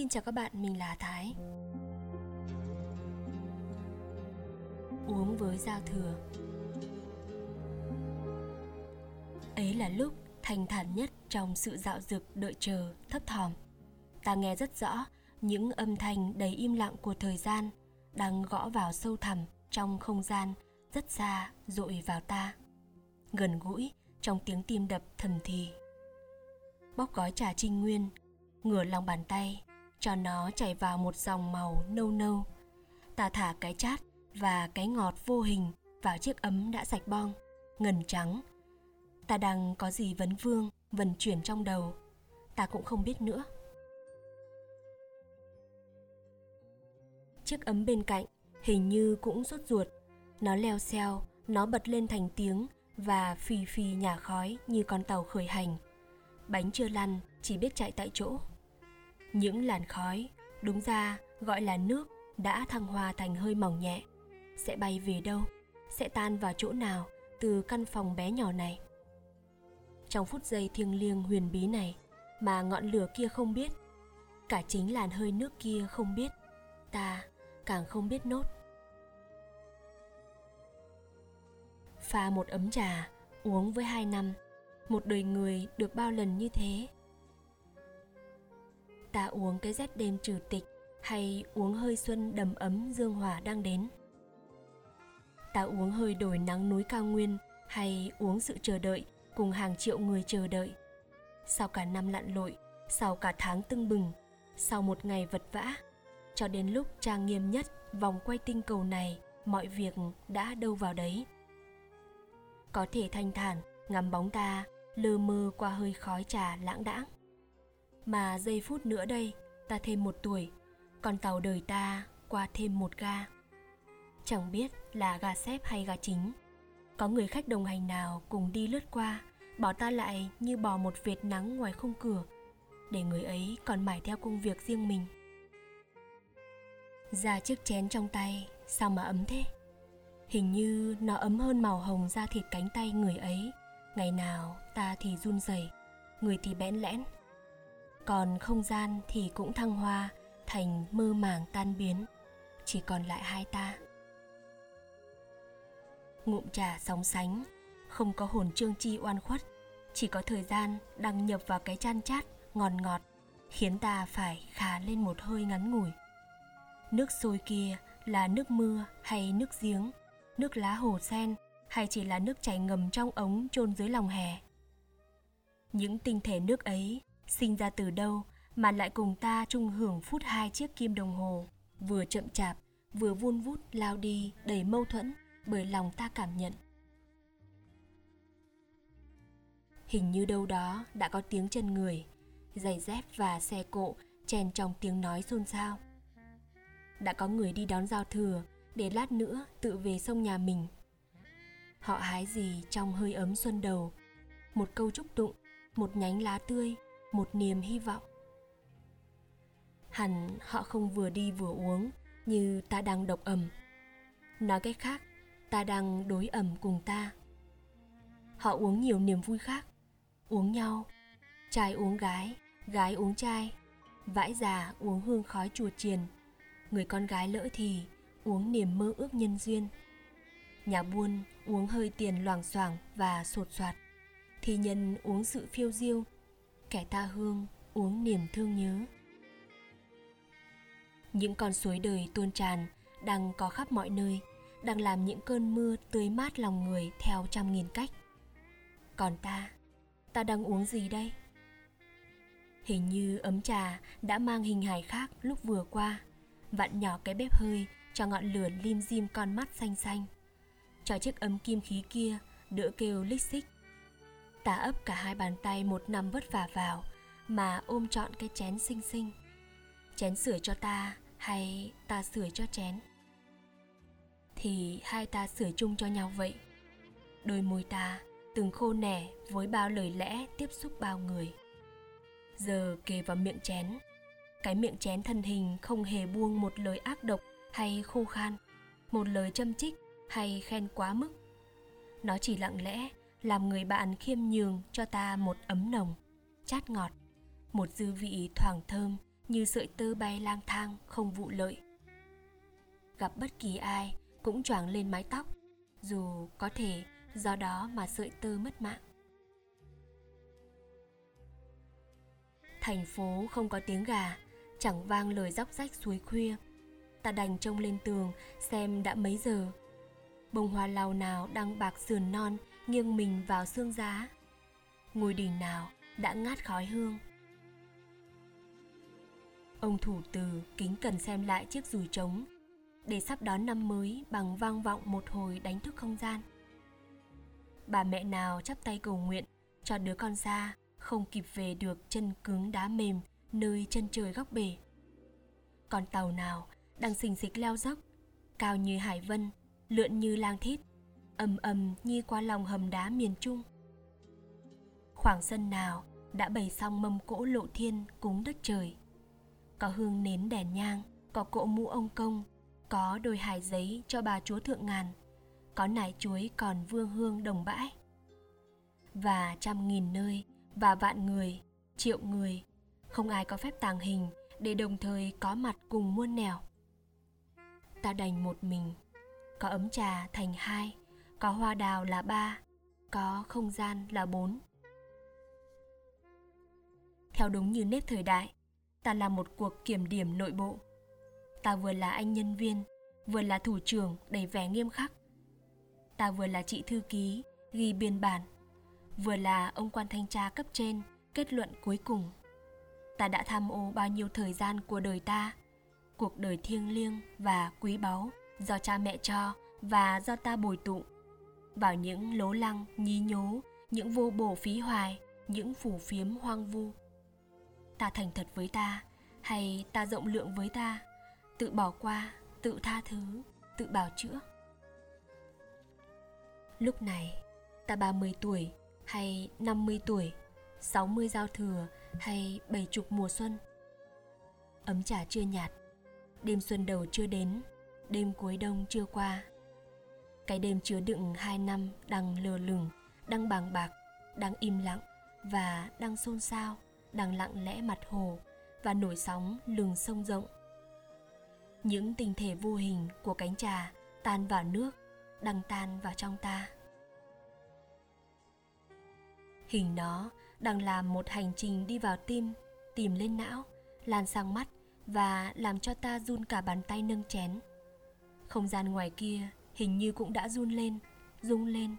Xin chào các bạn, mình là Thái. Uống với giao thừa. Ấy là lúc thành thản nhất trong sự dạo dực đợi chờ, thấp thỏm. Ta nghe rất rõ những âm thanh đầy im lặng của thời gian đang gõ vào sâu thẳm trong không gian rất xa dội vào ta. Gần gũi trong tiếng tim đập thầm thì. Bóc gói trà trinh nguyên ngửa lòng bàn tay cho nó chảy vào một dòng màu nâu nâu. Ta thả cái chát và cái ngọt vô hình vào chiếc ấm đã sạch bong, ngần trắng. Ta đang có gì vấn vương vần chuyển trong đầu, ta cũng không biết nữa. Chiếc ấm bên cạnh hình như cũng sốt ruột. Nó leo xeo, nó bật lên thành tiếng và phì phì nhả khói như con tàu khởi hành. Bánh chưa lăn, chỉ biết chạy tại chỗ những làn khói. Đúng ra, gọi là nước đã thăng hoa thành hơi mỏng nhẹ. Sẽ bay về đâu? Sẽ tan vào chỗ nào từ căn phòng bé nhỏ này? Trong phút giây thiêng liêng huyền bí này mà ngọn lửa kia không biết, cả chính làn hơi nước kia không biết, ta càng không biết nốt. Pha một ấm trà, uống với hai năm, một đời người được bao lần như thế ta uống cái rét đêm trừ tịch hay uống hơi xuân đầm ấm dương hòa đang đến. Ta uống hơi đổi nắng núi cao nguyên hay uống sự chờ đợi cùng hàng triệu người chờ đợi. Sau cả năm lặn lội, sau cả tháng tưng bừng, sau một ngày vật vã, cho đến lúc trang nghiêm nhất vòng quay tinh cầu này, mọi việc đã đâu vào đấy. Có thể thanh thản, ngắm bóng ta lơ mơ qua hơi khói trà lãng đãng mà giây phút nữa đây, ta thêm một tuổi con tàu đời ta qua thêm một ga. Chẳng biết là ga xếp hay ga chính. Có người khách đồng hành nào cùng đi lướt qua bỏ ta lại như bỏ một vệt nắng ngoài khung cửa, để người ấy còn mải theo công việc riêng mình. Ra chiếc chén trong tay, sao mà ấm thế? Hình như nó ấm hơn màu hồng da thịt cánh tay người ấy. Ngày nào ta thì run rẩy, người thì bẽn lẽn còn không gian thì cũng thăng hoa, thành mơ màng tan biến. Chỉ còn lại hai ta. Ngụm trà sóng sánh, không có hồn trương chi oan khuất. Chỉ có thời gian đăng nhập vào cái chan chát ngọt ngọt, khiến ta phải khà lên một hơi ngắn ngủi. Nước sôi kia là nước mưa hay nước giếng, nước lá hồ sen hay chỉ là nước chảy ngầm trong ống chôn dưới lòng hè. Những tinh thể nước ấy sinh ra từ đâu mà lại cùng ta chung hưởng phút hai chiếc kim đồng hồ? Vừa chậm chạp, vừa vun vút lao đi đầy mâu thuẫn bởi lòng ta cảm nhận. Hình như đâu đó đã có tiếng chân người, giày dép và xe cộ chèn trong tiếng nói xôn xao. Đã có người đi đón giao thừa để lát nữa tự về sông nhà mình. Họ hái gì trong hơi ấm xuân đầu? Một câu chúc tụng, một nhánh lá tươi một niềm hy vọng. Hẳn họ không vừa đi vừa uống, như ta đang độc ẩm. Nói cách khác, ta đang đối ẩm cùng ta. Họ uống nhiều niềm vui khác, uống nhau trai uống gái gái uống trai vãi già uống hương khói chùa chiền. Người con gái lỡ thì uống niềm mơ ước nhân duyên. Nhà buôn uống hơi tiền loảng xoảng và sột soạt thi nhân uống sự phiêu diêu kẻ tha hương, uống niềm thương nhớ. Những con suối đời tuôn tràn, đang có khắp mọi nơi, đang làm những cơn mưa tươi mát lòng người theo trăm nghìn cách. Còn ta ta đang uống gì đây? Hình như ấm trà đã mang hình hài khác lúc vừa qua, vặn nhỏ cái bếp hơi cho ngọn lửa lim dim con mắt xanh xanh. Cho chiếc ấm kim khí kia đỡ kêu lích xích ta ấp cả hai bàn tay một năm vất vả vào, mà ôm trọn cái chén xinh xinh. Chén sửa cho ta hay ta sửa cho chén? Thì hai ta sửa chung cho nhau vậy. Đôi môi ta từng khô nẻ với bao lời lẽ tiếp xúc bao người. Giờ kề vào miệng chén, cái miệng chén thân hình không hề buông một lời ác độc hay khô khan, một lời châm chích hay khen quá mức. Nó chỉ lặng lẽ làm người bạn khiêm nhường cho ta một ấm nồng, chát ngọt, một dư vị thoảng thơm như sợi tơ bay lang thang không vụ lợi. Gặp bất kỳ ai cũng choàng lên mái tóc, dù có thể do đó mà sợi tơ mất mạng. Thành phố không có tiếng gà, chẳng vang lời róc rách suối khuya. Ta đành trông lên tường xem đã mấy giờ. Bông hoa lau nào đang bạc sườn non nghiêng mình vào xương giá. Ngôi đình nào đã ngát khói hương? Ông thủ từ kính cần xem lại chiếc dùi trống, để sắp đón năm mới bằng vang vọng một hồi đánh thức không gian. Bà mẹ nào chắp tay cầu nguyện cho đứa con xa không kịp về được chân cứng đá mềm nơi chân trời góc bể. Con tàu nào đang xình xịch leo dốc, cao như hải vân, lượn như lang thít ầm ầm như qua lòng hầm đá miền trung. Khoảng sân nào đã bày xong mâm cỗ lộ thiên cúng đất trời. Có hương nến đèn nhang, có cỗ mũ ông công, có đôi hài giấy cho bà chúa thượng ngàn, có nải chuối còn vương hương đồng bãi. Và trăm nghìn nơi và vạn người, triệu người, không ai có phép tàng hình để đồng thời có mặt cùng muôn nẻo. Ta đành một mình, có ấm trà thành hai có hoa đào là ba, có không gian là bốn. Theo đúng như nếp thời đại, ta là một cuộc kiểm điểm nội bộ. Ta vừa là anh nhân viên, vừa là thủ trưởng đầy vẻ nghiêm khắc. Ta vừa là chị thư ký, ghi biên bản, vừa là ông quan thanh tra cấp trên kết luận cuối cùng. Ta đã tham ô bao nhiêu thời gian của đời ta, cuộc đời thiêng liêng và quý báu do cha mẹ cho và do ta bồi tụng vào những lố lăng, nhí nhố, những vô bổ phí hoài, những phủ phiếm hoang vu. Ta thành thật với ta, hay ta rộng lượng với ta? Tự bỏ qua, tự tha thứ, tự bào chữa. Lúc này, ta 30 tuổi, hay 50 tuổi 60 giao thừa, hay bảy chục mùa xuân. Ấm trà chưa nhạt, đêm xuân đầu chưa đến, đêm cuối đông chưa qua cái đêm chứa đựng hai năm đang lờ lửng, đang bàng bạc, đang im lặng và đang xôn xao, đang lặng lẽ mặt hồ và nổi sóng lừng sông rộng. Những tinh thể vô hình của cánh trà tan vào nước, đang tan vào trong ta. Hình nó đang làm một hành trình đi vào tim, tìm lên não, lan sang mắt và làm cho ta run cả bàn tay nâng chén. Không gian ngoài kia hình như cũng đã run lên, rung lên.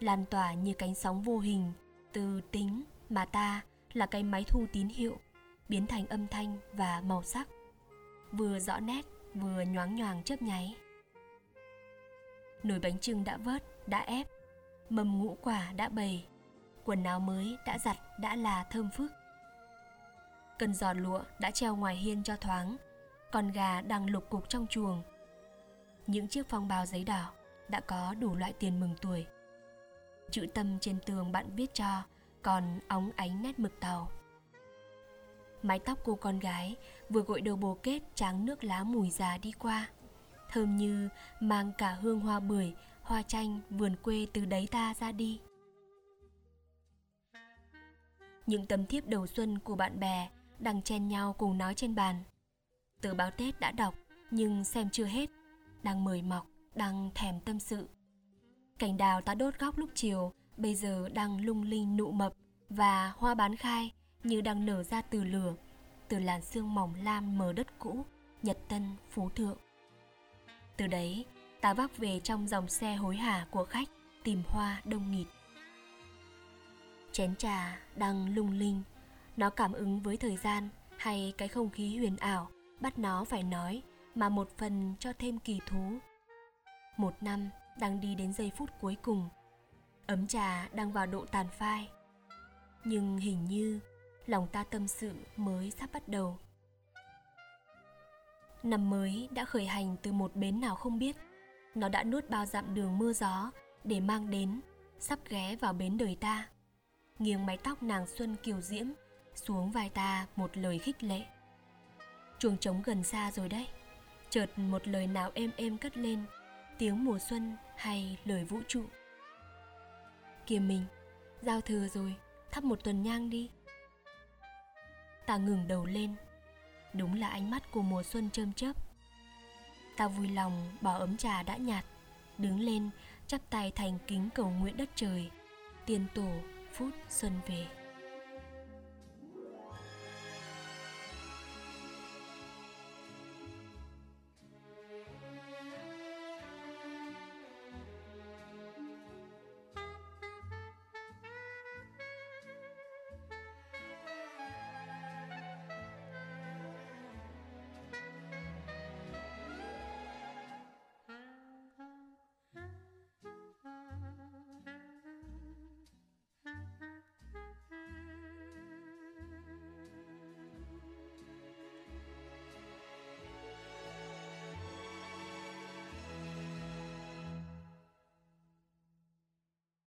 Lan tỏa như cánh sóng vô hình, từ tính mà ta là cái máy thu tín hiệu, biến thành âm thanh và màu sắc. Vừa rõ nét, vừa nhoáng nhoàng chớp nháy. Nồi bánh trưng đã vớt, đã ép. Mầm ngũ quả đã bày. Quần áo mới đã giặt, đã là thơm phức. Cần giò lụa đã treo ngoài hiên cho thoáng. Con gà đang lục cục trong chuồng những chiếc phong bao giấy đỏ đã có đủ loại tiền mừng tuổi. Chữ tâm trên tường bạn viết cho, còn óng ánh nét mực tàu. Mái tóc cô con gái vừa gội đầu bồ kết tráng nước lá mùi già đi qua, thơm như mang cả hương hoa bưởi, hoa chanh vườn quê từ đấy ta ra đi. Những tấm thiếp đầu xuân của bạn bè đang chen nhau cùng nói trên bàn. Tờ báo tết đã đọc, nhưng xem chưa hết đang mời mọc, đang thèm tâm sự. Cành đào ta đốt góc lúc chiều, bây giờ đang lung linh nụ mập và hoa bán khai như đang nở ra từ lửa, từ làn sương mỏng lam mờ đất cũ, nhật tân, phú thượng. Từ đấy, ta vác về trong dòng xe hối hả của khách tìm hoa đông nghịt. Chén trà đang lung linh, nó cảm ứng với thời gian hay cái không khí huyền ảo, bắt nó phải nói mà một phần cho thêm kỳ thú. Một năm đang đi đến giây phút cuối cùng, ấm trà đang vào độ tàn phai. Nhưng hình như lòng ta tâm sự mới sắp bắt đầu. Năm mới đã khởi hành từ một bến nào không biết. Nó đã nuốt bao dặm đường mưa gió để mang đến, sắp ghé vào bến đời ta. Nghiêng mái tóc nàng xuân kiều diễm xuống vai ta một lời khích lệ. Chuồng trống gần xa rồi đấy chợt một lời nào êm êm cất lên, tiếng mùa xuân hay lời vũ trụ. Kìa mình, giao thừa rồi, thắp một tuần nhang đi. Ta ngừng đầu lên, Đúng là ánh mắt của mùa xuân chơm chớp. Ta vui lòng bỏ ấm trà đã nhạt, Đứng lên, chắp tay thành kính cầu nguyện đất trời Tiên tổ, phút xuân về.